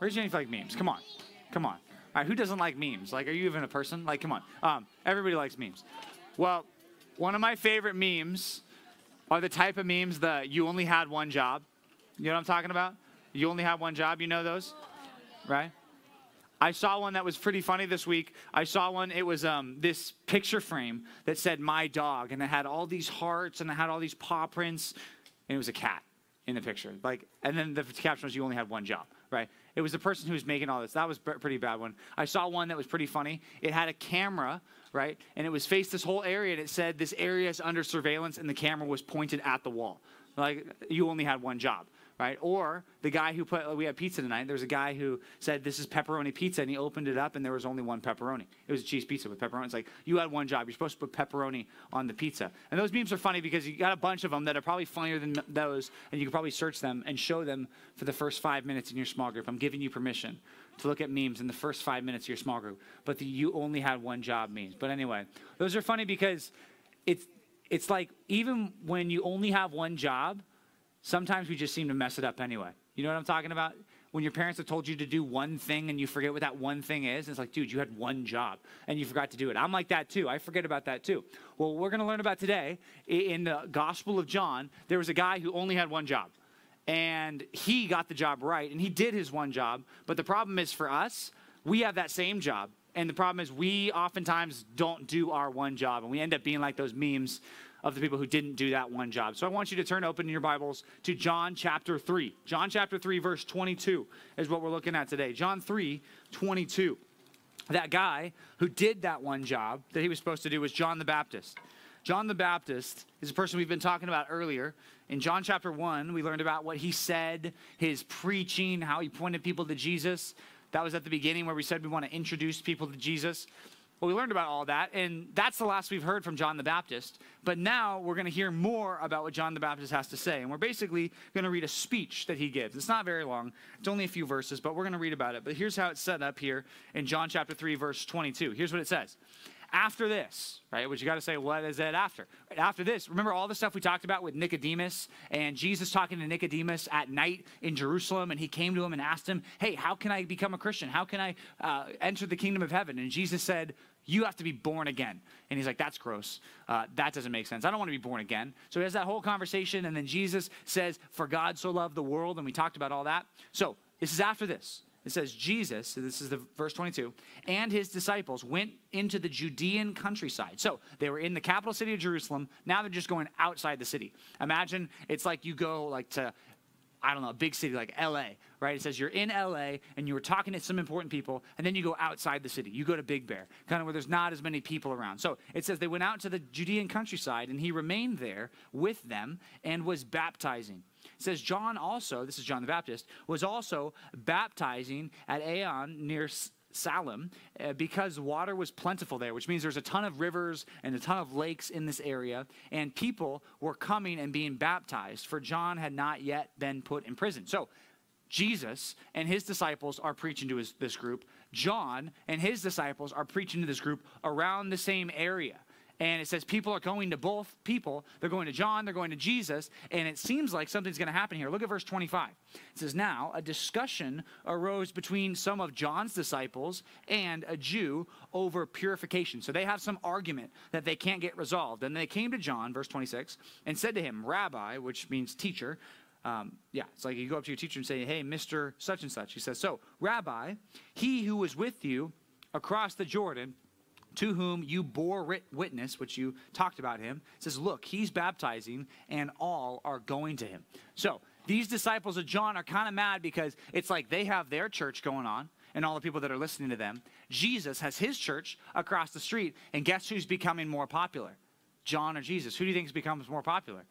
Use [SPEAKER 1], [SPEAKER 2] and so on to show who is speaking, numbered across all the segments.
[SPEAKER 1] Raise your hand if you like memes. Come on. Come on. All right, who doesn't like memes? Like, are you even a person? Like, come on. Um, everybody likes memes. Well, one of my favorite memes are the type of memes that you only had one job. You know what I'm talking about? You only had one job. You know those? Right? I saw one that was pretty funny this week. I saw one, it was um, this picture frame that said my dog, and it had all these hearts and it had all these paw prints, and it was a cat in the picture. Like, and then the caption was you only had one job, right? It was the person who was making all this. That was a pretty bad one. I saw one that was pretty funny. It had a camera, right? And it was faced this whole area, and it said this area is under surveillance, and the camera was pointed at the wall. Like, you only had one job right? Or the guy who put, we had pizza tonight. There was a guy who said, This is pepperoni pizza, and he opened it up, and there was only one pepperoni. It was a cheese pizza with pepperoni. It's like, you had one job. You're supposed to put pepperoni on the pizza. And those memes are funny because you got a bunch of them that are probably funnier than those, and you can probably search them and show them for the first five minutes in your small group. I'm giving you permission to look at memes in the first five minutes of your small group, but the, you only had one job memes. But anyway, those are funny because it's, it's like even when you only have one job, sometimes we just seem to mess it up anyway. You know what I'm talking about? When your parents have told you to do one thing and you forget what that one thing is, it's like, dude, you had one job and you forgot to do it. I'm like that too. I forget about that too. Well, we're going to learn about today in the Gospel of John, there was a guy who only had one job. And he got the job right and he did his one job. But the problem is for us, we have that same job. And the problem is we oftentimes don't do our one job and we end up being like those memes of the people who didn't do that one job. So I want you to turn open your Bibles to John chapter 3. John chapter 3, verse 22 is what we're looking at today. John 3, 22. That guy who did that one job that he was supposed to do was John the Baptist. John the Baptist is a person we've been talking about earlier. In John chapter 1, we learned about what he said, his preaching, how he pointed people to Jesus. That was at the beginning where we said we want to introduce people to Jesus. Well, we learned about all that, and that's the last we've heard from John the Baptist. But now we're going to hear more about what John the Baptist has to say. And we're basically going to read a speech that he gives. It's not very long, it's only a few verses, but we're going to read about it. But here's how it's set up here in John chapter 3, verse 22. Here's what it says after this, right? Which you got to say, what is it after? Right, after this, remember all the stuff we talked about with Nicodemus and Jesus talking to Nicodemus at night in Jerusalem, and he came to him and asked him, "Hey, how can I become a Christian? How can I uh, enter the kingdom of heaven?" And Jesus said, you have to be born again. And he's like, that's gross. Uh, that doesn't make sense. I don't want to be born again. So he has that whole conversation. And then Jesus says, For God so loved the world. And we talked about all that. So this is after this. It says, Jesus, so this is the verse 22, and his disciples went into the Judean countryside. So they were in the capital city of Jerusalem. Now they're just going outside the city. Imagine it's like you go like to I don't know, a big city like LA, right? It says you're in LA and you were talking to some important people, and then you go outside the city. You go to Big Bear, kind of where there's not as many people around. So it says they went out to the Judean countryside, and he remained there with them and was baptizing. It says John also, this is John the Baptist, was also baptizing at Aenon near Salem uh, because water was plentiful there, which means there's a ton of rivers and a ton of lakes in this area, and people were coming and being baptized, for John had not yet been put in prison. So, Jesus and his disciples are preaching to his, this group. John and his disciples are preaching to this group around the same area. And it says people are going to both people. They're going to John, they're going to Jesus, and it seems like something's going to happen here. Look at verse 25. It says, Now a discussion arose between some of John's disciples and a Jew over purification. So they have some argument that they can't get resolved. And they came to John, verse 26, and said to him, Rabbi, which means teacher, um, yeah, it's like you go up to your teacher and say, Hey, Mr. Such and Such. He says, So, Rabbi, he who was with you across the Jordan, to whom you bore witness, which you talked about him, says, Look, he's baptizing, and all are going to him. So these disciples of John are kind of mad because it's like they have their church going on and all the people that are listening to them. Jesus has his church across the street, and guess who's becoming more popular? John or Jesus? Who do you think becomes more popular?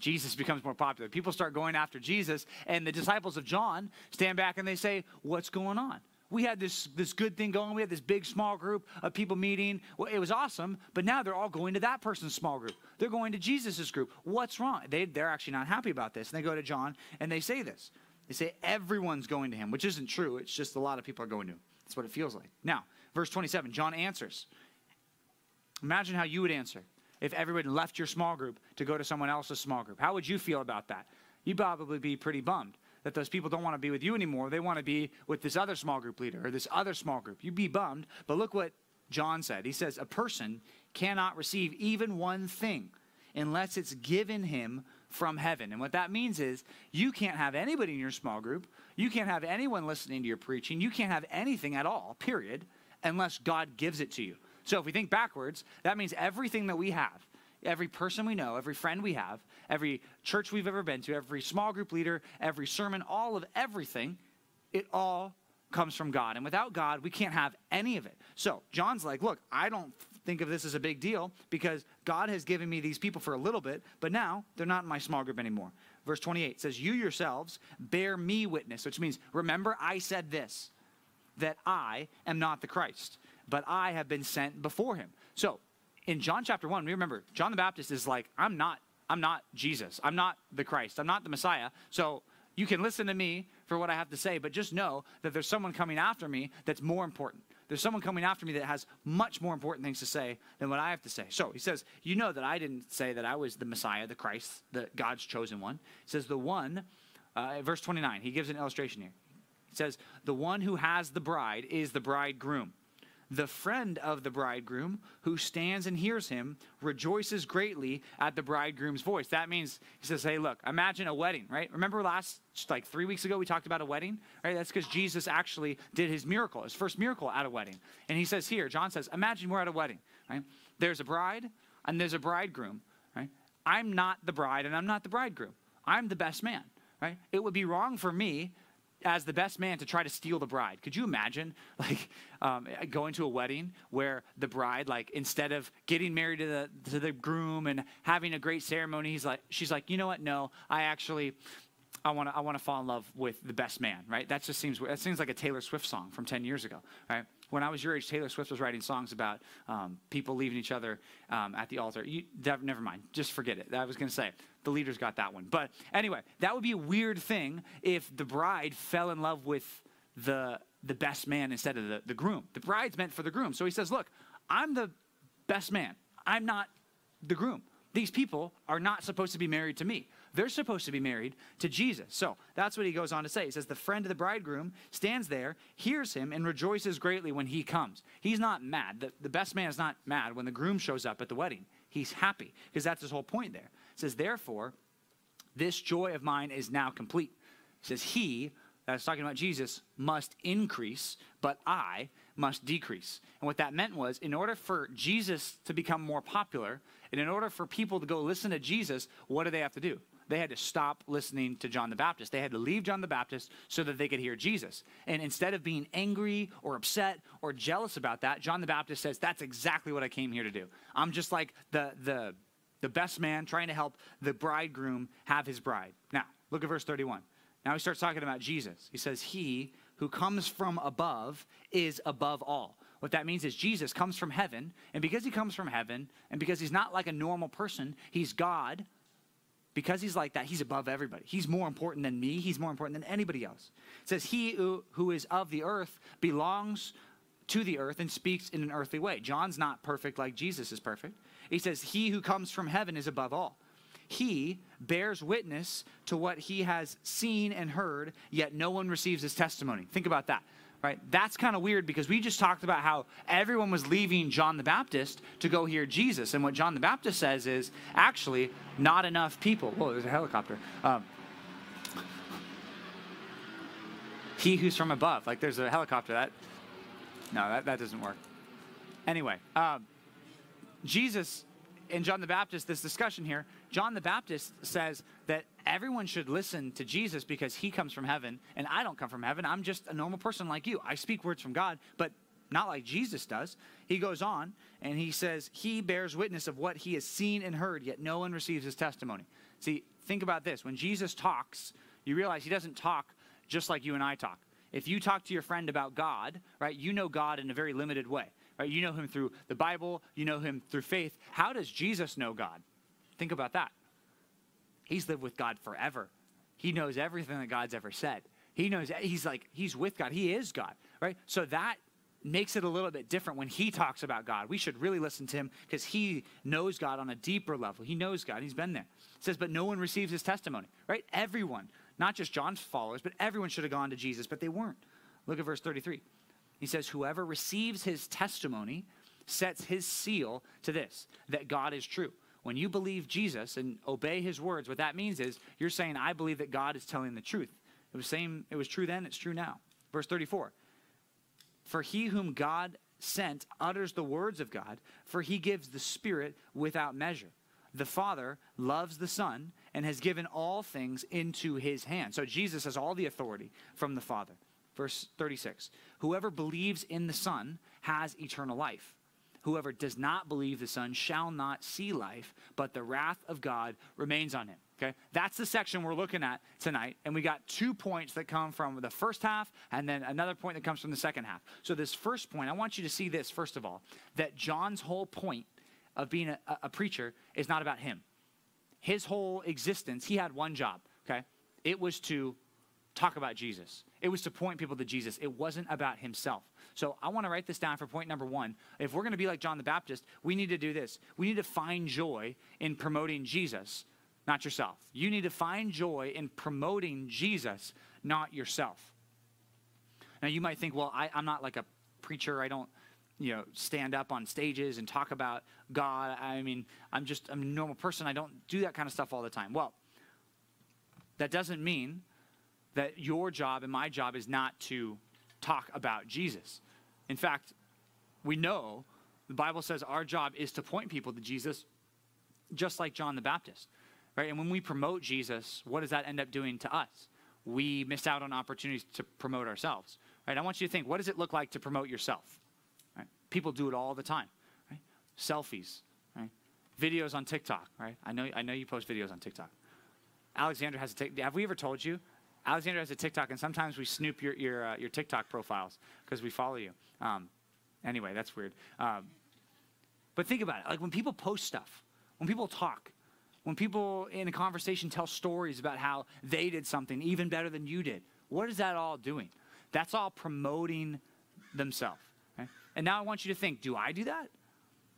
[SPEAKER 1] Jesus becomes more popular. People start going after Jesus, and the disciples of John stand back and they say, What's going on? We had this, this good thing going. We had this big small group of people meeting. Well, it was awesome, but now they're all going to that person's small group. They're going to Jesus' group. What's wrong? They, they're actually not happy about this. And they go to John and they say this. They say everyone's going to him, which isn't true. It's just a lot of people are going to him. That's what it feels like. Now, verse 27, John answers. Imagine how you would answer if everyone left your small group to go to someone else's small group. How would you feel about that? You'd probably be pretty bummed. That those people don't want to be with you anymore. They want to be with this other small group leader or this other small group. You'd be bummed. But look what John said. He says, A person cannot receive even one thing unless it's given him from heaven. And what that means is you can't have anybody in your small group, you can't have anyone listening to your preaching, you can't have anything at all, period, unless God gives it to you. So if we think backwards, that means everything that we have, every person we know, every friend we have, every church we've ever been to, every small group leader, every sermon, all of everything, it all comes from God. And without God, we can't have any of it. So John's like, look, I don't think of this as a big deal because God has given me these people for a little bit, but now they're not in my small group anymore. Verse 28 says, You yourselves bear me witness, which means, remember, I said this, that I am not the Christ, but I have been sent before him. So in John chapter 1, we remember, John the Baptist is like, I'm not. I'm not Jesus. I'm not the Christ. I'm not the Messiah. So you can listen to me for what I have to say, but just know that there's someone coming after me that's more important. There's someone coming after me that has much more important things to say than what I have to say. So he says, You know that I didn't say that I was the Messiah, the Christ, the God's chosen one. He says, The one, uh, verse 29, he gives an illustration here. He says, The one who has the bride is the bridegroom. The friend of the bridegroom who stands and hears him rejoices greatly at the bridegroom's voice. That means he says, Hey, look, imagine a wedding, right? Remember last, like three weeks ago, we talked about a wedding, right? That's because Jesus actually did his miracle, his first miracle at a wedding. And he says here, John says, Imagine we're at a wedding, right? There's a bride and there's a bridegroom, right? I'm not the bride and I'm not the bridegroom. I'm the best man, right? It would be wrong for me as the best man to try to steal the bride. Could you imagine, like, um, going to a wedding where the bride, like, instead of getting married to the to the groom and having a great ceremony, he's like, she's like, you know what? No, I actually, I want to I want to fall in love with the best man, right? That just seems that seems like a Taylor Swift song from 10 years ago, right? When I was your age, Taylor Swift was writing songs about um, people leaving each other um, at the altar. You, never mind, just forget it. I was going to say the leaders got that one, but anyway, that would be a weird thing if the bride fell in love with the the best man instead of the, the groom. The bride's meant for the groom, so he says, "Look, I'm the best man. I'm not the groom." These people are not supposed to be married to me. They're supposed to be married to Jesus. So that's what he goes on to say. He says, The friend of the bridegroom stands there, hears him, and rejoices greatly when he comes. He's not mad. The, the best man is not mad when the groom shows up at the wedding. He's happy because that's his whole point there. It says, Therefore, this joy of mine is now complete. He says, He, that's talking about Jesus, must increase, but I must decrease. And what that meant was, in order for Jesus to become more popular, and in order for people to go listen to Jesus, what do they have to do? They had to stop listening to John the Baptist. They had to leave John the Baptist so that they could hear Jesus. And instead of being angry or upset or jealous about that, John the Baptist says, That's exactly what I came here to do. I'm just like the, the, the best man trying to help the bridegroom have his bride. Now, look at verse 31. Now he starts talking about Jesus. He says, He who comes from above is above all. What that means is Jesus comes from heaven, and because he comes from heaven, and because he's not like a normal person, he's God. Because he's like that, he's above everybody. He's more important than me, he's more important than anybody else. It says, He who, is of the earth belongs to the earth and speaks in an earthly way. John's not perfect like Jesus is perfect. He says, He who comes from heaven is above all. He bears witness to what he has seen and heard, yet no one receives his testimony. Think about that right? That's kind of weird because we just talked about how everyone was leaving John the Baptist to go hear Jesus. And what John the Baptist says is actually not enough people. Whoa, there's a helicopter. Um, he who's from above. Like there's a helicopter. That no, that, that doesn't work. Anyway, um, Jesus and John the Baptist, this discussion here, John the Baptist says that everyone should listen to Jesus because he comes from heaven and I don't come from heaven. I'm just a normal person like you. I speak words from God, but not like Jesus does. He goes on and he says, He bears witness of what he has seen and heard, yet no one receives his testimony. See, think about this. When Jesus talks, you realize he doesn't talk just like you and I talk. If you talk to your friend about God, right, you know God in a very limited way. Right? You know him through the Bible, you know him through faith. How does Jesus know God? Think about that. He's lived with God forever. He knows everything that God's ever said. He knows he's like he's with God. He is God, right? So that makes it a little bit different when he talks about God. We should really listen to him because he knows God on a deeper level. He knows God. He's been there. It says, but no one receives his testimony, right? Everyone not just John's followers, but everyone should have gone to Jesus, but they weren't. Look at verse 33. He says, Whoever receives his testimony sets his seal to this, that God is true. When you believe Jesus and obey his words, what that means is you're saying, I believe that God is telling the truth. It was same, it was true then, it's true now. Verse 34. For he whom God sent utters the words of God, for he gives the Spirit without measure. The Father loves the Son and has given all things into his hand. So Jesus has all the authority from the Father. Verse 36 Whoever believes in the Son has eternal life. Whoever does not believe the Son shall not see life, but the wrath of God remains on him. Okay? That's the section we're looking at tonight. And we got two points that come from the first half and then another point that comes from the second half. So, this first point, I want you to see this, first of all, that John's whole point of being a, a preacher is not about him. His whole existence, he had one job, okay? It was to talk about Jesus. It was to point people to Jesus. It wasn't about himself. So I want to write this down for point number one. If we're going to be like John the Baptist, we need to do this. We need to find joy in promoting Jesus, not yourself. You need to find joy in promoting Jesus, not yourself. Now you might think, well, I, am not like a preacher. I don't, you know, stand up on stages and talk about God. I mean, I'm just I'm a normal person. I don't do that kind of stuff all the time. Well, that doesn't mean that your job and my job is not to talk about Jesus. In fact, we know the Bible says our job is to point people to Jesus, just like John the Baptist. Right? And when we promote Jesus, what does that end up doing to us? We miss out on opportunities to promote ourselves. Right? I want you to think, what does it look like to promote yourself? Right? People do it all the time. Right? Selfies, right? Videos on TikTok, right? I know, I know you post videos on TikTok. Alexander has a TikTok. Have we ever told you Alexander has a TikTok, and sometimes we snoop your your, uh, your TikTok profiles because we follow you. Um, anyway, that's weird. Um, but think about it. Like when people post stuff, when people talk, when people in a conversation tell stories about how they did something even better than you did, what is that all doing? That's all promoting themselves. Right? And now I want you to think: Do I do that?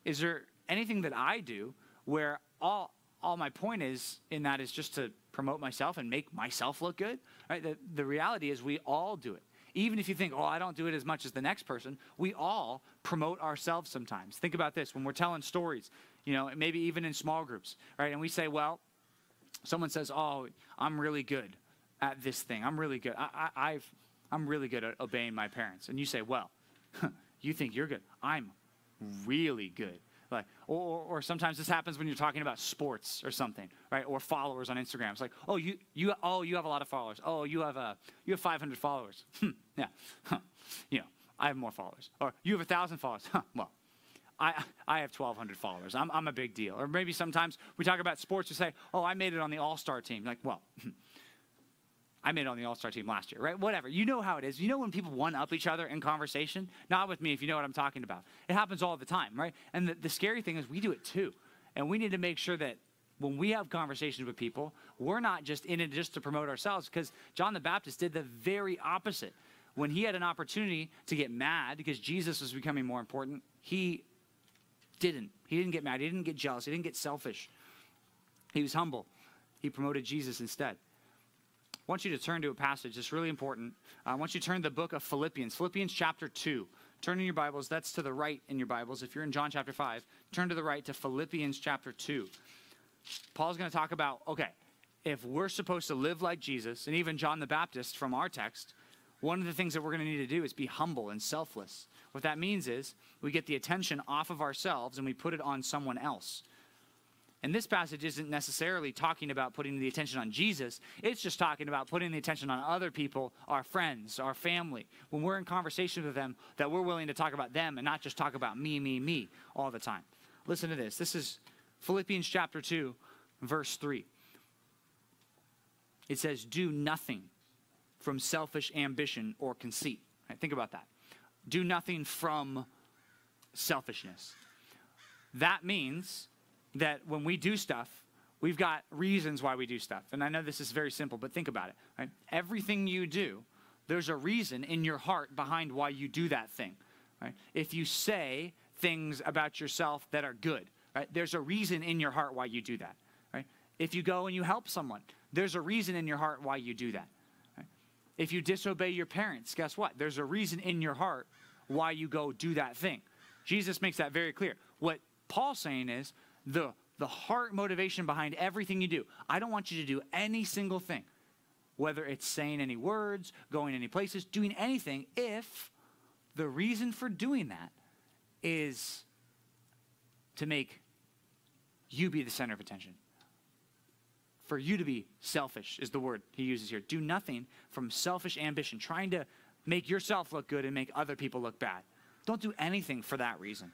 [SPEAKER 1] Is there anything that I do where all all my point is in that is just to promote myself and make myself look good. Right? The, the reality is we all do it. Even if you think, oh, I don't do it as much as the next person, we all promote ourselves sometimes. Think about this when we're telling stories, you know, maybe even in small groups, right? And we say, well, someone says, oh, I'm really good at this thing. I'm really good. I, I, I've, I'm really good at obeying my parents. And you say, well, you think you're good. I'm really good like, or, or sometimes this happens when you're talking about sports or something, right? Or followers on Instagram. It's like, oh, you, you, oh, you have a lot of followers. Oh, you have a, you have 500 followers. Hmm, yeah, huh. you know, I have more followers. Or you have a thousand followers. Huh. Well, I, I have 1,200 followers. I'm, I'm a big deal. Or maybe sometimes we talk about sports. We say, oh, I made it on the All Star team. Like, well, I made it on the All Star team last year, right? Whatever. You know how it is. You know when people one up each other in conversation? Not with me, if you know what I'm talking about. It happens all the time, right? And the, the scary thing is we do it too. And we need to make sure that when we have conversations with people, we're not just in it just to promote ourselves, because John the Baptist did the very opposite. When he had an opportunity to get mad because Jesus was becoming more important, he didn't. He didn't get mad. He didn't get jealous. He didn't get selfish. He was humble. He promoted Jesus instead. I want you to turn to a passage that's really important. Uh, I want you to turn to the book of Philippians, Philippians chapter 2. Turn in your Bibles, that's to the right in your Bibles. If you're in John chapter 5, turn to the right to Philippians chapter 2. Paul's going to talk about okay, if we're supposed to live like Jesus, and even John the Baptist from our text, one of the things that we're going to need to do is be humble and selfless. What that means is we get the attention off of ourselves and we put it on someone else. And this passage isn't necessarily talking about putting the attention on Jesus. It's just talking about putting the attention on other people, our friends, our family. When we're in conversation with them, that we're willing to talk about them and not just talk about me, me, me all the time. Listen to this. This is Philippians chapter 2, verse 3. It says, Do nothing from selfish ambition or conceit. Right, think about that. Do nothing from selfishness. That means that when we do stuff, we've got reasons why we do stuff. And I know this is very simple, but think about it. Right? Everything you do, there's a reason in your heart behind why you do that thing. Right? If you say things about yourself that are good, right? There's a reason in your heart why you do that. Right? If you go and you help someone, there's a reason in your heart why you do that. If you disobey your parents, guess what? There's a reason in your heart why you go do that thing. Jesus makes that very clear. What Paul's saying is the, the heart motivation behind everything you do. I don't want you to do any single thing, whether it's saying any words, going any places, doing anything, if the reason for doing that is to make you be the center of attention. For you to be selfish is the word he uses here. Do nothing from selfish ambition, trying to make yourself look good and make other people look bad. Don't do anything for that reason.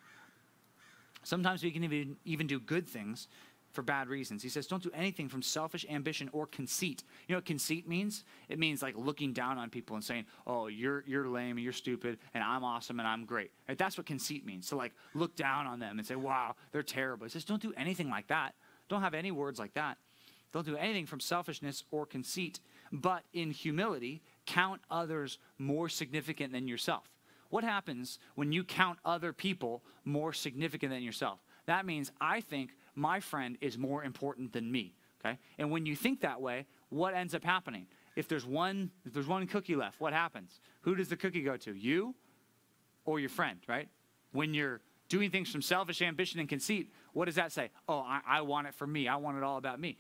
[SPEAKER 1] Sometimes we can even, even do good things for bad reasons. He says, don't do anything from selfish ambition or conceit. You know what conceit means? It means like looking down on people and saying, oh, you're, you're lame and you're stupid and I'm awesome and I'm great. Right? That's what conceit means. So like look down on them and say, wow, they're terrible. He says, don't do anything like that. Don't have any words like that. Don't do anything from selfishness or conceit, but in humility, count others more significant than yourself. What happens when you count other people more significant than yourself? That means I think my friend is more important than me. Okay? And when you think that way, what ends up happening? If there's one, if there's one cookie left, what happens? Who does the cookie go to? You or your friend, right? When you're doing things from selfish ambition and conceit, what does that say? Oh, I, I want it for me. I want it all about me.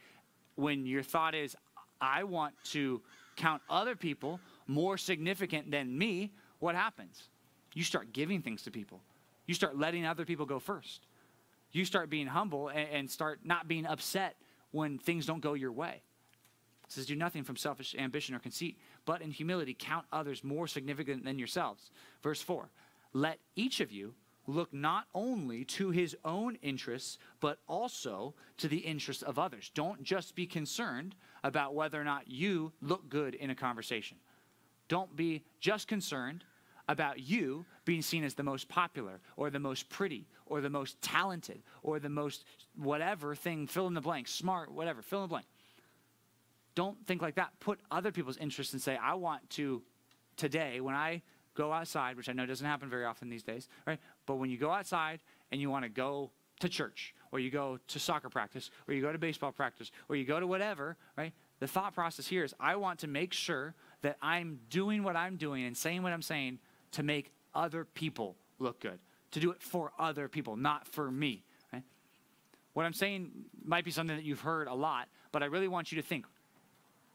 [SPEAKER 1] When your thought is, I want to count other people more significant than me, what happens? You start giving things to people. You start letting other people go first you start being humble and, and start not being upset when things don't go your way. It says, Do nothing from selfish ambition or conceit, but in humility count others more significant than yourselves. Verse 4 Let each of you look not only to his own interests, but also to the interests of others. Don't just be concerned about whether or not you look good in a conversation. Don't be just concerned about you being seen as the most popular or the most pretty or the most talented or the most whatever thing, fill in the blank, smart, whatever, fill in the blank. Don't think like that. Put other people's interests and say, I want to, today, when I go outside, which I know doesn't happen very often these days, right? But when you go outside and you want to go to church or you go to soccer practice or you go to baseball practice or you go to whatever, right? The thought process here is I want to make sure that I'm doing what I'm doing and saying what I'm saying to make other people look good, to do it for other people, not for me. Right? What I'm saying might be something that you've heard a lot, but I really want you to think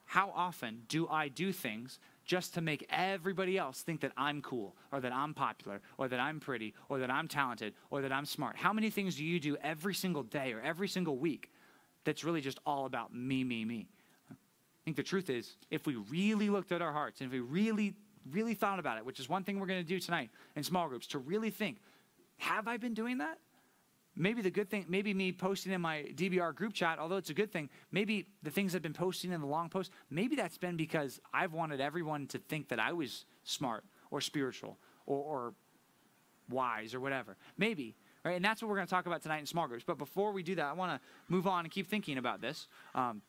[SPEAKER 1] how often do I do things just to make everybody else think that I'm cool, or that I'm popular, or that I'm pretty, or that I'm talented, or that I'm smart? How many things do you do every single day or every single week that's really just all about me, me, me? I think the truth is, if we really looked at our hearts and if we really really thought about it, which is one thing we're going to do tonight in small groups, to really think, have I been doing that? Maybe the good thing, maybe me posting in my DBR group chat, although it's a good thing, maybe the things I've been posting in the long post, maybe that's been because I've wanted everyone to think that I was smart or spiritual or, or wise or whatever. Maybe, right? And that's what we're going to talk about tonight in small groups. But before we do that, I want to move on and keep thinking about this. Um,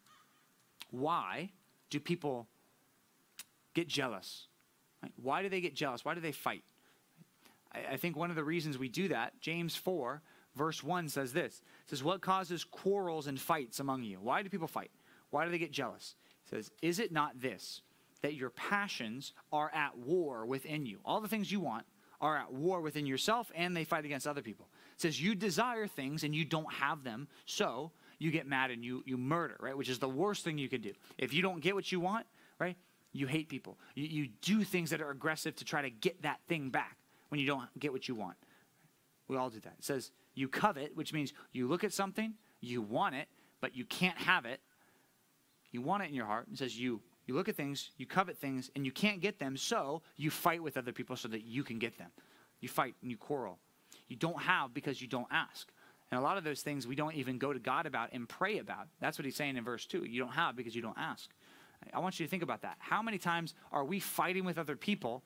[SPEAKER 1] why do people get jealous Right? Why do they get jealous? Why do they fight? I, I think one of the reasons we do that, James 4, verse 1 says this. It says, What causes quarrels and fights among you? Why do people fight? Why do they get jealous? It says, Is it not this, that your passions are at war within you? All the things you want are at war within yourself and they fight against other people. It says, You desire things and you don't have them, so you get mad and you, you murder, right? Which is the worst thing you could do. If you don't get what you want, right? You hate people. You, you do things that are aggressive to try to get that thing back when you don't get what you want. We all do that. It says you covet, which means you look at something, you want it, but you can't have it. You want it in your heart. It says you you look at things, you covet things, and you can't get them, so you fight with other people so that you can get them. You fight and you quarrel. You don't have because you don't ask. And a lot of those things we don't even go to God about and pray about. That's what he's saying in verse 2. You don't have because you don't ask. I want you to think about that. How many times are we fighting with other people,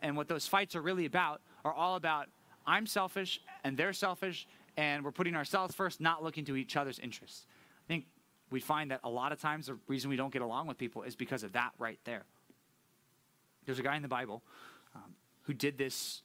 [SPEAKER 1] and what those fights are really about are all about I'm selfish and they're selfish, and we're putting ourselves first, not looking to each other's interests. I think we find that a lot of times the reason we don't get along with people is because of that right there. There's a guy in the Bible um, who did this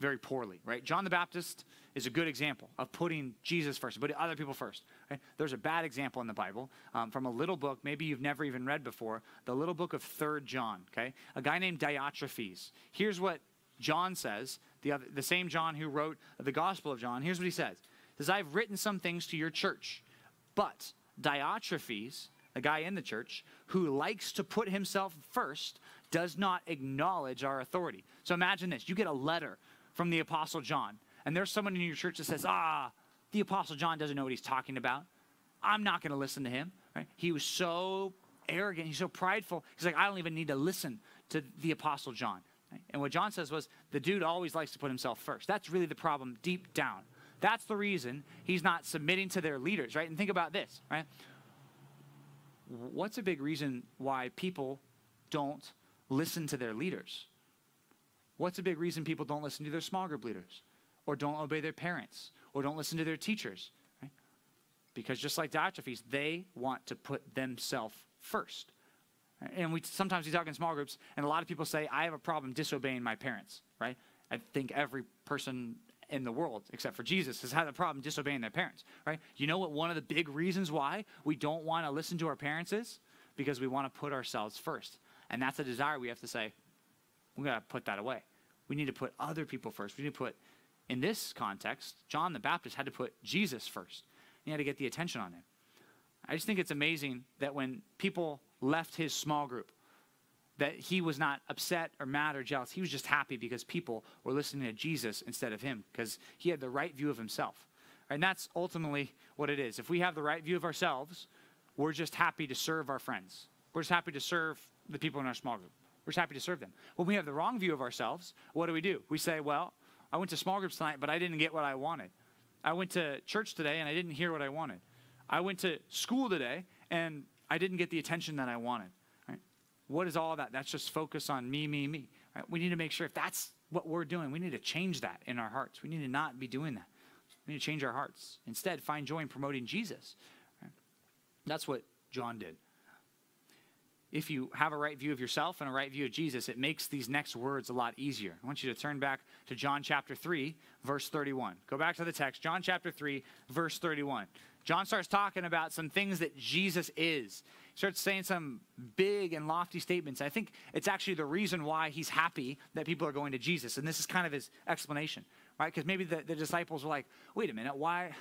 [SPEAKER 1] very poorly, right? John the Baptist is a good example of putting Jesus first, putting other people first. Right? There's a bad example in the Bible um, from a little book, maybe you've never even read before, the little book of Third John. Okay, a guy named Diotrephes. Here's what John says, the other, the same John who wrote the Gospel of John. Here's what he says: he "says I've written some things to your church, but Diotrephes." A guy in the church who likes to put himself first does not acknowledge our authority. So imagine this you get a letter from the Apostle John, and there's someone in your church that says, ah, the Apostle John doesn't know what he's talking about. I'm not going to listen to him. Right? He was so arrogant. He's so prideful. He's like, I don't even need to listen to the Apostle John. Right? And what John says was, the dude always likes to put himself first. That's really the problem deep down. That's the reason he's not submitting to their leaders, right? And think about this, right? What's a big reason why people don't listen to their leaders? What's a big reason people don't listen to their small group leaders or don't obey their parents or don't listen to their teachers? Right? Because just like Diotrephes, they want to put themselves first. And we sometimes we talk in small groups, and a lot of people say, "I have a problem disobeying my parents." Right? I think every person in the world, except for Jesus, has had a problem disobeying their parents. Right? You know what? One of the big reasons why we don't want to listen to our parents is because we want to put ourselves first, and that's a desire we have to say, we got to put that away. We need to put other people first. We need to put, in this context, John the Baptist had to put Jesus first. He had to get the attention on him. I just think it's amazing that when people left his small group, that he was not upset or mad or jealous. He was just happy because people were listening to Jesus instead of him because he had the right view of himself. And that's ultimately what it is. If we have the right view of ourselves, we're just happy to serve our friends. We're just happy to serve the people in our small group. We're just happy to serve them. When we have the wrong view of ourselves, what do we do? We say, well, I went to small groups tonight, but I didn't get what I wanted. I went to church today and I didn't hear what I wanted. I went to school today and I didn't get the attention that I wanted. Right? What is all that? That's just focus on me, me, me. Right? We need to make sure if that's what we're doing, we need to change that in our hearts. We need to not be doing that. We need to change our hearts. Instead, find joy in promoting Jesus. Right? That's what John did if you have a right view of yourself and a right view of Jesus, it makes these next words a lot easier. I want you to turn back to John chapter 3, verse 31. Go back to the text, John chapter 3, verse 31. John starts talking about some things that Jesus is. He starts saying some big and lofty statements. I think it's actually the reason why he's happy that people are going to Jesus. And this is kind of his explanation, right? Because maybe the, the disciples were like, wait a minute, why,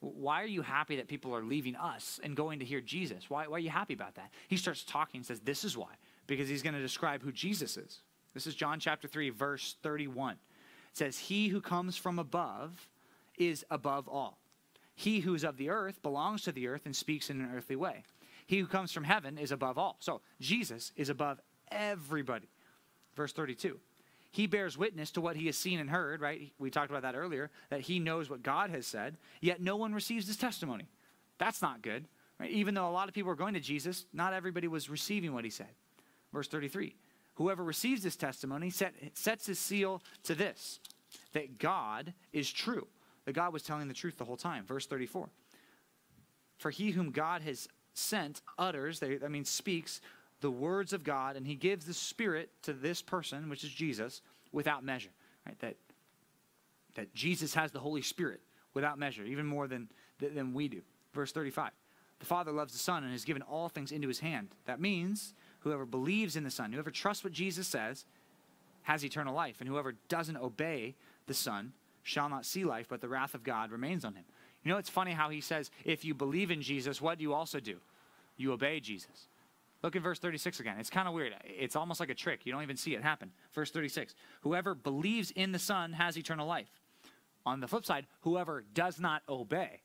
[SPEAKER 1] why are you happy that people are leaving us and going to hear Jesus? Why, why are you happy about that? He starts talking and says, This is why, because he's going to describe who Jesus is. This is John chapter 3, verse 31. It says, He who comes from above is above all. He who is of the earth belongs to the earth and speaks in an earthly way. He who comes from heaven is above all. So Jesus is above everybody. Verse 32. He bears witness to what he has seen and heard, right? We talked about that earlier, that he knows what God has said, yet no one receives his testimony. That's not good. Right? Even though a lot of people are going to Jesus, not everybody was receiving what he said. Verse 33 Whoever receives this testimony set, sets his seal to this, that God is true. That God was telling the truth the whole time. Verse 34 For he whom God has sent utters, that means speaks, the words of God, and he gives the Spirit to this person, which is Jesus, without measure. Right? That, that Jesus has the Holy Spirit without measure, even more than, than we do. Verse 35. The Father loves the Son and has given all things into his hand. That means whoever believes in the Son, whoever trusts what Jesus says, has eternal life. And whoever doesn't obey the Son shall not see life, but the wrath of God remains on him. You know, it's funny how he says, if you believe in Jesus, what do you also do? You obey Jesus. Look at verse 36 again. It's kind of weird. It's almost like a trick. You don't even see it happen. Verse 36 Whoever believes in the Son has eternal life. On the flip side, whoever does not obey.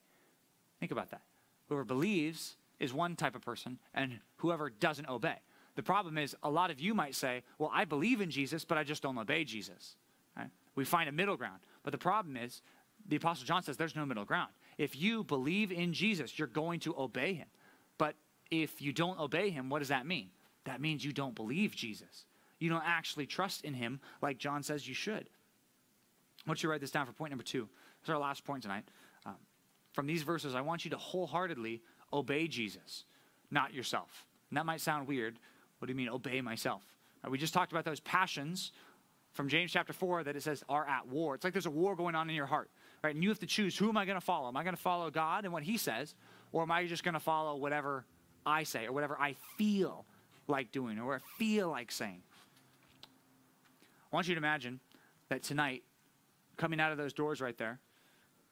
[SPEAKER 1] Think about that. Whoever believes is one type of person, and whoever doesn't obey. The problem is, a lot of you might say, Well, I believe in Jesus, but I just don't obey Jesus. Right? We find a middle ground. But the problem is, the Apostle John says there's no middle ground. If you believe in Jesus, you're going to obey him. But if you don't obey him, what does that mean? That means you don't believe Jesus. You don't actually trust in him like John says you should. I want you to write this down for point number two. This is our last point tonight. Um, from these verses, I want you to wholeheartedly obey Jesus, not yourself. And that might sound weird. What do you mean, obey myself? Right, we just talked about those passions from James chapter 4 that it says are at war. It's like there's a war going on in your heart, right? And you have to choose who am I going to follow? Am I going to follow God and what He says, or am I just going to follow whatever I say or whatever I feel like doing or I feel like saying? I want you to imagine that tonight, coming out of those doors right there,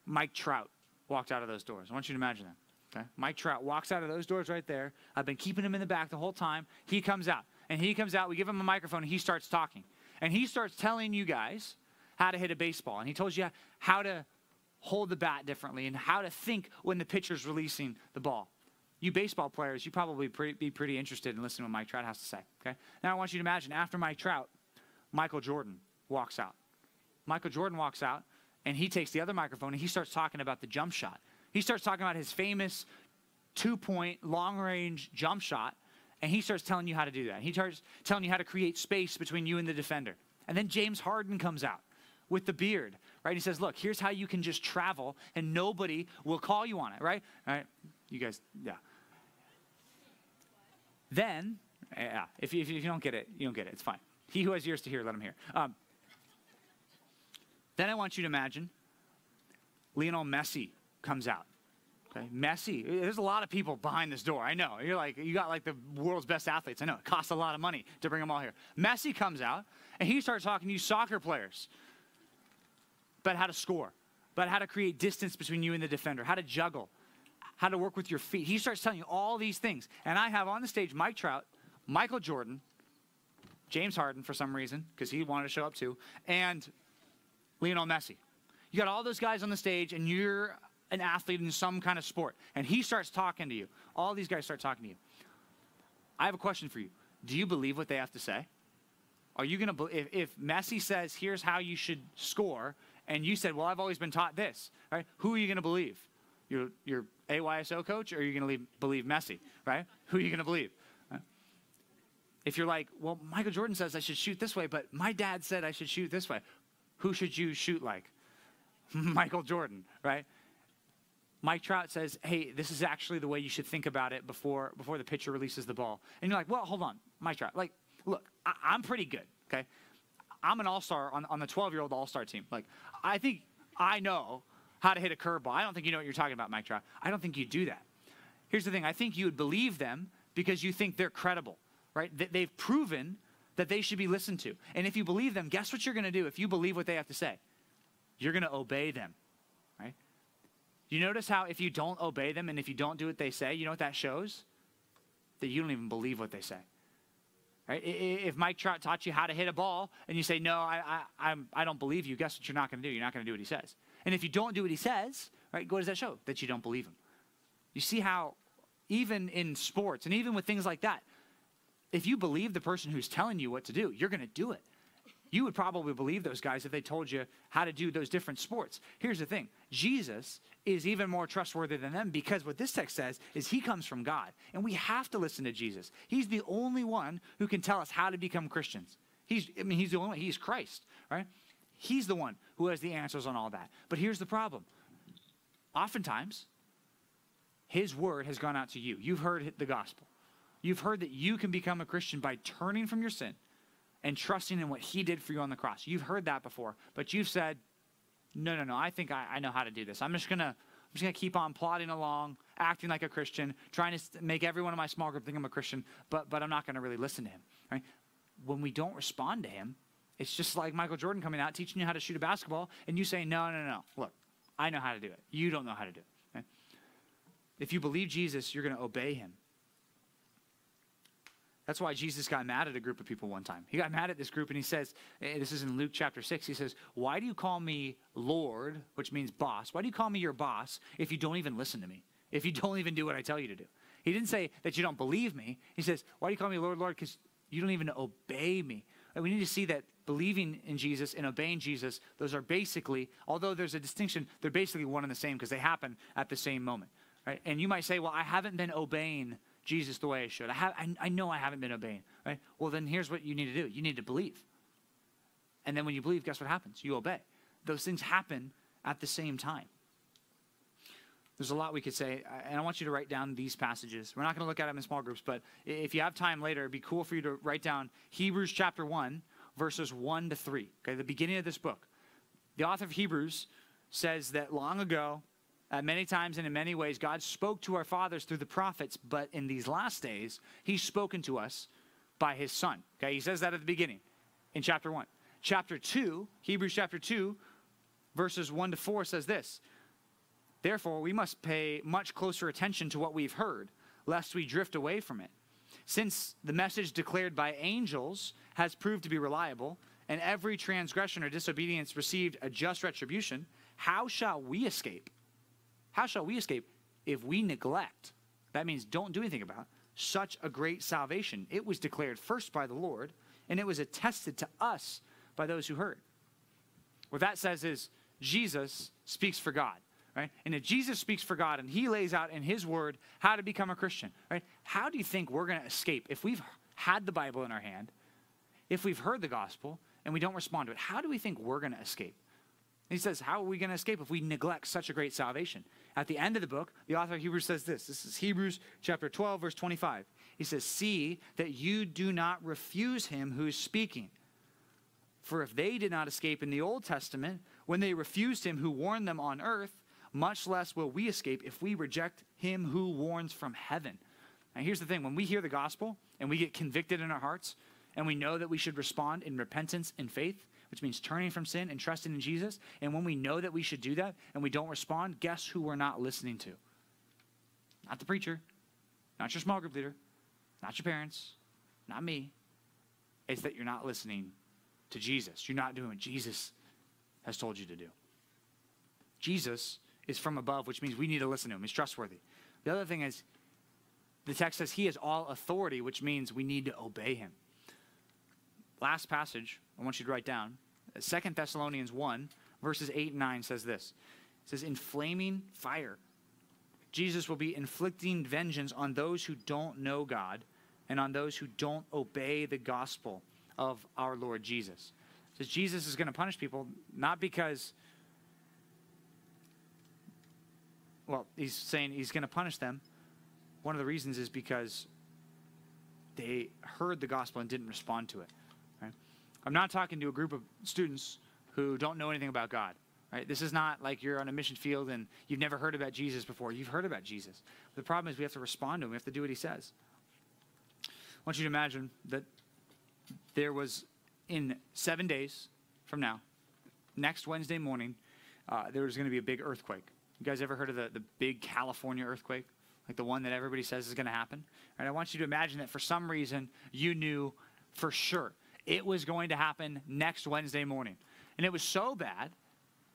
[SPEAKER 1] Mike Trout walked out of those doors. I want you to imagine that. Okay? Mike Trout walks out of those doors right there. I've been keeping him in the back the whole time. He comes out. And he comes out, we give him a microphone, and he starts talking. And he starts telling you guys how to hit a baseball. And he tells you how to hold the bat differently and how to think when the pitcher's releasing the ball. You baseball players, you probably be pretty interested in listening to what Mike Trout has to say. Okay. Now I want you to imagine after Mike Trout, Michael Jordan walks out. Michael Jordan walks out and he takes the other microphone and he starts talking about the jump shot. He starts talking about his famous two point long range jump shot and he starts telling you how to do that. He starts telling you how to create space between you and the defender. And then James Harden comes out with the beard, right? He says, Look, here's how you can just travel and nobody will call you on it, right? All right. You guys, yeah. Then, yeah, if you, if you don't get it, you don't get it. It's fine. He who has ears to hear, let him hear. Um, then I want you to imagine Lionel Messi comes out. Okay, Messi. There's a lot of people behind this door. I know. You're like, you got like the world's best athletes. I know. It costs a lot of money to bring them all here. Messi comes out and he starts talking to you soccer players about how to score, about how to create distance between you and the defender, how to juggle, how to work with your feet. He starts telling you all these things. And I have on the stage Mike Trout, Michael Jordan, James Harden for some reason, because he wanted to show up too, and Lionel Messi. You got all those guys on the stage, and you're an athlete in some kind of sport, and he starts talking to you. All these guys start talking to you. I have a question for you. Do you believe what they have to say? Are you going to, if, if Messi says, here's how you should score, and you said, well, I've always been taught this, right? Who are you going to believe? Your, your AYSO coach, or are you going to believe Messi, right? Who are you going to believe? If you're like, well, Michael Jordan says I should shoot this way, but my dad said I should shoot this way, who should you shoot like? Michael Jordan, right? Mike Trout says, "Hey, this is actually the way you should think about it before before the pitcher releases the ball." And you're like, "Well, hold on, Mike Trout. Like, look, I, am pretty good. Okay, I'm an all star on, on the 12 year old all star team. Like, I think I know how to hit a curveball. I don't think you know what you're talking about, Mike Trout. I don't think you do that. Here's the thing: I think you would believe them because you think they're credible, right? That they've proven that they should be listened to. And if you believe them, guess what you're going to do? If you believe what they have to say, you're going to obey them right? you notice how if you don't obey them and if you don't do what they say, you know what that shows? That you don't even believe what they say. Right? If Mike Trout taught you how to hit a ball and you say, no, I, I, I'm, I don't believe you, guess what you're not going to do? You're not going to do what he says. And if you don't do what he says, right, what does that show? That you don't believe him. You see how even in sports and even with things like that, if you believe the person who's telling you what to do, you're going to do it you would probably believe those guys if they told you how to do those different sports. Here's the thing Jesus is even more trustworthy than them because what this text says is he comes from God. And we have to listen to Jesus. He's the only one who can tell us how to become Christians. He's, I mean, he's the only one. He's Christ, right? He's the one who has the answers on all that. But here's the problem. Oftentimes, his word has gone out to you. You've heard the gospel. You've heard that you can become a Christian by turning from your sin and trusting in what he did for you on the cross. You've heard that before, but you've said, no, no, no, I think I, I know how to do this. I'm just going to I'm just going to keep on plodding along, acting like a Christian, trying to make everyone in my small group think I'm a Christian, but, but I'm not going to really listen to him. Right? When we don't respond to him, it's just like Michael Jordan coming out teaching you how to shoot a basketball, and you say, no, no, no, look, I know how to do it. You don't know how to do it. Right? If you believe Jesus, you're going to obey him. That's why Jesus got mad at a group of people one time. He got mad at this group and he says, eh, this is in Luke chapter 6, he says, Why do you call me Lord, which means boss? Why do you call me your boss if you don't even listen to me? If you don't even do what I tell you to do? He didn't say that you don't believe me. He says, Why do you call me Lord, Lord? Because you don't even obey me. And we need to see that believing in Jesus and obeying Jesus, those are basically, although there's a distinction, they're basically one and the same because they happen at the same moment. Right? And you might say, Well, I haven't been obeying Jesus the way I should. I, have, I, I know I haven't been obeying, right? Well, then here's what you need to do you need to believe. And then when you believe, guess what happens? You obey. Those things happen at the same time. There's a lot we could say, and I want you to write down these passages. We're not going to look at them in small groups, but if you have time later, it'd be cool for you to write down Hebrews chapter 1, verses 1 to 3. Okay, the beginning of this book. The author of Hebrews says that long ago, many times and in many ways, God spoke to our fathers through the prophets, but in these last days, He's spoken to us by His Son. Okay, He says that at the beginning in chapter 1. Chapter 2, Hebrews chapter 2, verses 1 to 4 says this Therefore, we must pay much closer attention to what we've heard, lest we drift away from it. Since the message declared by angels has proved to be reliable, and every transgression or disobedience received a just retribution, how shall we escape? How shall we escape if we neglect? That means don't do anything about such a great salvation. It was declared first by the Lord, and it was attested to us by those who heard. What that says is Jesus speaks for God right? And if Jesus speaks for God and he lays out in his word how to become a Christian, right? How do you think we're going to escape if we've had the Bible in our hand, if we've heard the gospel and we don't respond to it? How do we think we're going to escape? he says, How are we going to escape if we neglect such a great salvation? At the end of the book, the author of Hebrews says this. This is Hebrews chapter 12, verse 25. He says, See that you do not refuse him who is speaking. For if they did not escape in the Old Testament, when they refused him who warned them on earth, much less will we escape if we reject him who warns from heaven. Now, here's the thing when we hear the gospel and we get convicted in our hearts, and we know that we should respond in repentance and faith, which means turning from sin and trusting in Jesus. And when we know that we should do that and we don't respond, guess who we're not listening to? Not the preacher, not your small group leader, not your parents, not me. It's that you're not listening to Jesus. You're not doing what Jesus has told you to do. Jesus is from above, which means we need to listen to him. He's trustworthy. The other thing is, the text says he has all authority, which means we need to obey him. Last passage I want you to write down Second Thessalonians 1, verses 8 and 9 says this It says, In flaming fire, Jesus will be inflicting vengeance on those who don't know God and on those who don't obey the gospel of our Lord Jesus. It says Jesus is going to punish people not because well, he's saying he's going to punish them. One of the reasons is because they heard the gospel and didn't respond to it. Right? I'm not talking to a group of students who don't know anything about God. Right? This is not like you're on a mission field and you've never heard about Jesus before. You've heard about Jesus. The problem is we have to respond to him. We have to do what he says. I want you to imagine that there was in seven days from now, next Wednesday morning, uh, there was going to be a big earthquake. You guys ever heard of the, the big California earthquake? Like the one that everybody says is going to happen? Right? I want you to imagine that for some reason you knew for sure it was going to happen next Wednesday morning. And it was so bad,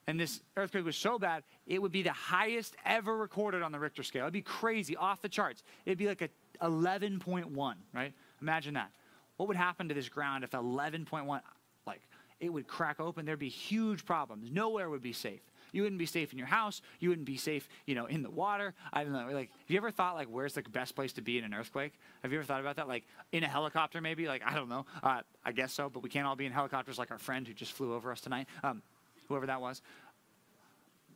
[SPEAKER 1] and this earthquake was so bad, it would be the highest ever recorded on the Richter scale. It'd be crazy, off the charts. It'd be like a 11.1, right? Imagine that. What would happen to this ground if 11.1, like, it would crack open? There'd be huge problems. Nowhere would be safe. You wouldn't be safe in your house. You wouldn't be safe, you know, in the water. I don't know. Like, have you ever thought like where's the best place to be in an earthquake? Have you ever thought about that? Like in a helicopter, maybe? Like I don't know. Uh, I guess so, but we can't all be in helicopters like our friend who just flew over us tonight, um, whoever that was.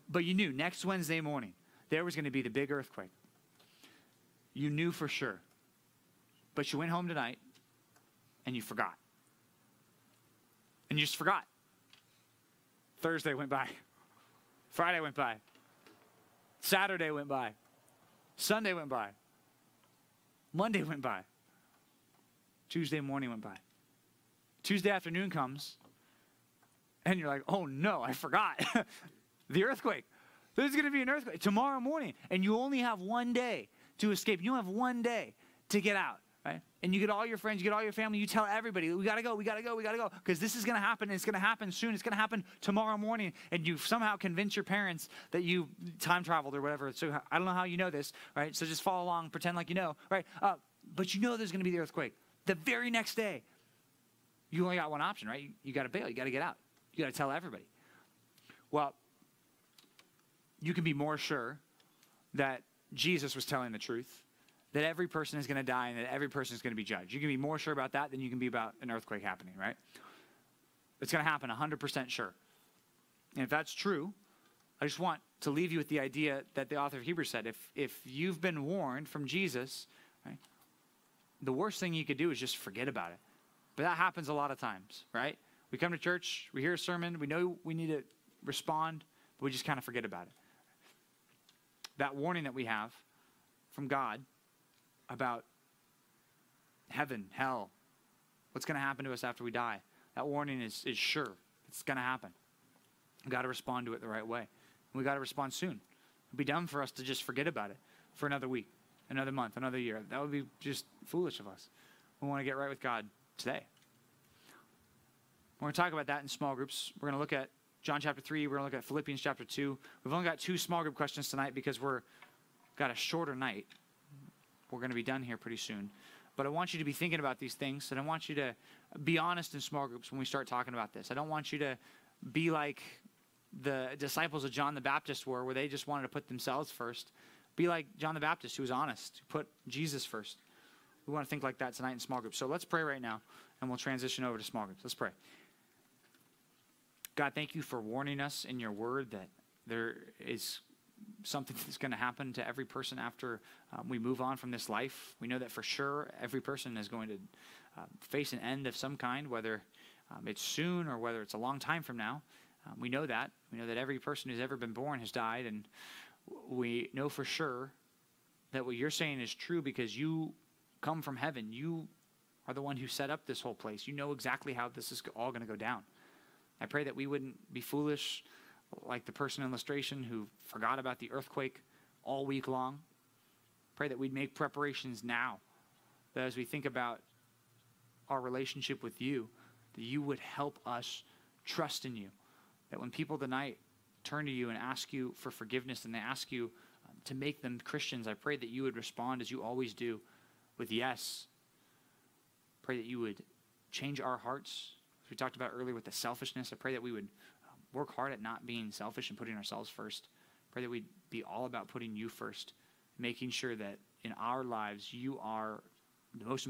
[SPEAKER 1] But you knew next Wednesday morning there was going to be the big earthquake. You knew for sure. But you went home tonight and you forgot. And you just forgot. Thursday went by. Friday went by. Saturday went by. Sunday went by. Monday went by. Tuesday morning went by. Tuesday afternoon comes, and you're like, oh no, I forgot. the earthquake. There's going to be an earthquake tomorrow morning, and you only have one day to escape. You have one day to get out? And you get all your friends, you get all your family, you tell everybody, we gotta go, we gotta go, we gotta go, because this is gonna happen, and it's gonna happen soon, it's gonna happen tomorrow morning, and you somehow convince your parents that you time traveled or whatever. So I don't know how you know this, right? So just follow along, pretend like you know, right? Uh, but you know there's gonna be the earthquake. The very next day, you only got one option, right? You, you gotta bail, you gotta get out, you gotta tell everybody. Well, you can be more sure that Jesus was telling the truth that every person is going to die and that every person is going to be judged. You can be more sure about that than you can be about an earthquake happening, right? It's going to happen 100% sure. And if that's true, I just want to leave you with the idea that the author of Hebrews said if, if you've been warned from Jesus, right, the worst thing you could do is just forget about it. But that happens a lot of times, right? We come to church, we hear a sermon, we know we need to respond, but we just kind of forget about it. That warning that we have from God about heaven, hell, what's going to happen to us after we die, that warning is, is sure. It's going to happen. We've got to respond to it the right way. And we got to respond soon. It'd be dumb for us to just forget about it for another week, another month, another year. That would be just foolish of us. We want to get right with God today. We're going to talk about that in small groups. We're going to look at John chapter 3. We're going to look at Philippians chapter 2. We've only got two small group questions tonight because we're got a shorter night. We're going to be done here pretty soon. But I want you to be thinking about these things, and I want you to be honest in small groups when we start talking about this. I don't want you to be like the disciples of John the Baptist were, where they just wanted to put themselves first. Be like John the Baptist, who was honest, who put Jesus first. We want to think like that tonight in small groups. So let's pray right now, and we'll transition over to small groups. Let's pray. God, thank you for warning us in your word that there is something that's going to happen to every person after um, we move on from this life. We know that for sure every person is going to uh, face an end of some kind, whether um, it's soon or whether it's a long time from now. Um, we know that. We know that every person who's ever been born has died, and we know for sure that what you're saying is true because you come from heaven. You are the one who set up this whole place. You know exactly how this is all going to go down. I pray that we wouldn't be foolish like the person in illustration who forgot about the earthquake all week long. Pray that we'd make preparations now, that as we think about our relationship with you, that you would help us trust in you. That when people tonight turn to you and ask you for forgiveness and they ask you um, to make them Christians, I pray that you would respond as you always do with yes. Pray that you would change our hearts. As we talked about earlier with the selfishness, I pray that we would work hard at not being selfish and putting ourselves first. Pray that we'd be all about putting you first, making sure that in our lives you are the most